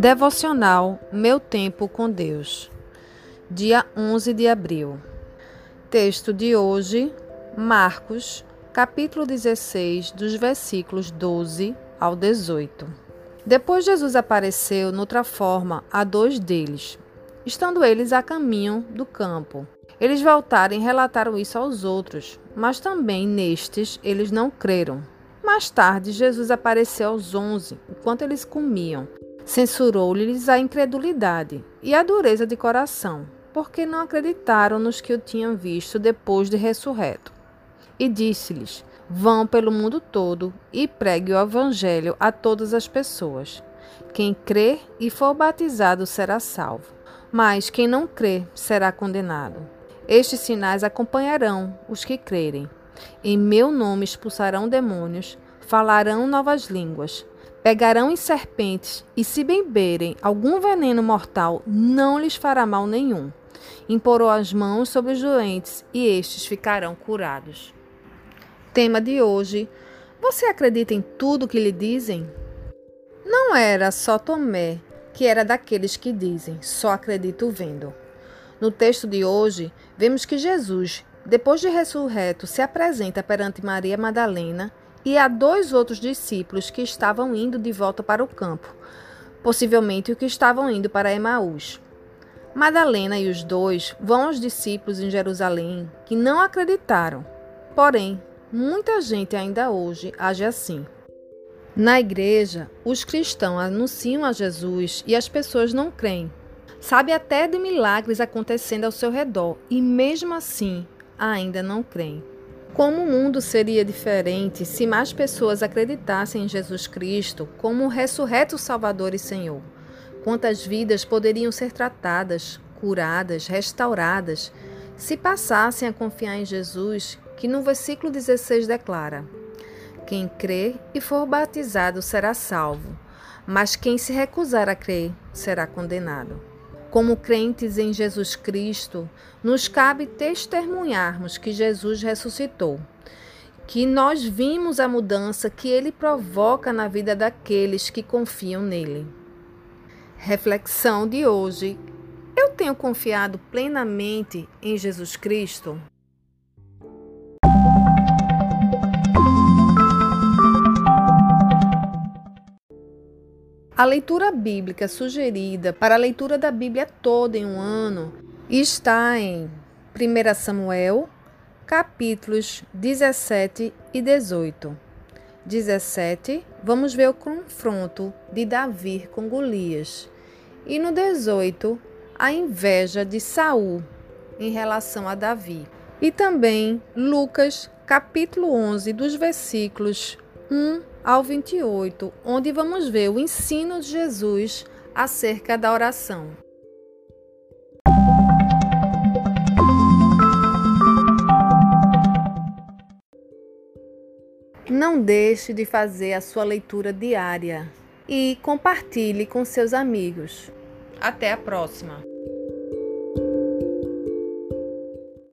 Devocional Meu Tempo com Deus, dia 11 de abril. Texto de hoje, Marcos, capítulo 16, dos versículos 12 ao 18. Depois Jesus apareceu noutra forma a dois deles, estando eles a caminho do campo. Eles voltaram e relataram isso aos outros, mas também nestes eles não creram. Mais tarde, Jesus apareceu aos onze, enquanto eles comiam Censurou-lhes a incredulidade e a dureza de coração, porque não acreditaram nos que o tinham visto depois de ressurreto. E disse-lhes: Vão pelo mundo todo e pregue o evangelho a todas as pessoas. Quem crer e for batizado será salvo, mas quem não crer será condenado. Estes sinais acompanharão os que crerem. Em meu nome expulsarão demônios, falarão novas línguas Pegarão em serpentes, e se beberem algum veneno mortal, não lhes fará mal nenhum. Imporou as mãos sobre os doentes, e estes ficarão curados. Tema de hoje: Você acredita em tudo que lhe dizem? Não era só Tomé, que era daqueles que dizem: Só acredito vendo. No texto de hoje, vemos que Jesus, depois de ressurreto, se apresenta perante Maria Madalena e a dois outros discípulos que estavam indo de volta para o campo, possivelmente o que estavam indo para Emaús. Madalena e os dois vão aos discípulos em Jerusalém que não acreditaram. Porém, muita gente ainda hoje age assim. Na igreja, os cristãos anunciam a Jesus e as pessoas não creem. Sabe até de milagres acontecendo ao seu redor e, mesmo assim, ainda não creem. Como o mundo seria diferente se mais pessoas acreditassem em Jesus Cristo como o ressurreto Salvador e Senhor? Quantas vidas poderiam ser tratadas, curadas, restauradas se passassem a confiar em Jesus, que no versículo 16 declara: Quem crê e for batizado será salvo, mas quem se recusar a crer será condenado. Como crentes em Jesus Cristo, nos cabe testemunharmos que Jesus ressuscitou, que nós vimos a mudança que ele provoca na vida daqueles que confiam nele. Reflexão de hoje: Eu tenho confiado plenamente em Jesus Cristo? A leitura bíblica sugerida para a leitura da Bíblia toda em um ano está em 1 Samuel, capítulos 17 e 18. 17, vamos ver o confronto de Davi com Golias. E no 18, a inveja de Saul em relação a Davi. E também Lucas, capítulo 11, dos versículos 1 ao 28, onde vamos ver o ensino de Jesus acerca da oração. Não deixe de fazer a sua leitura diária e compartilhe com seus amigos. Até a próxima!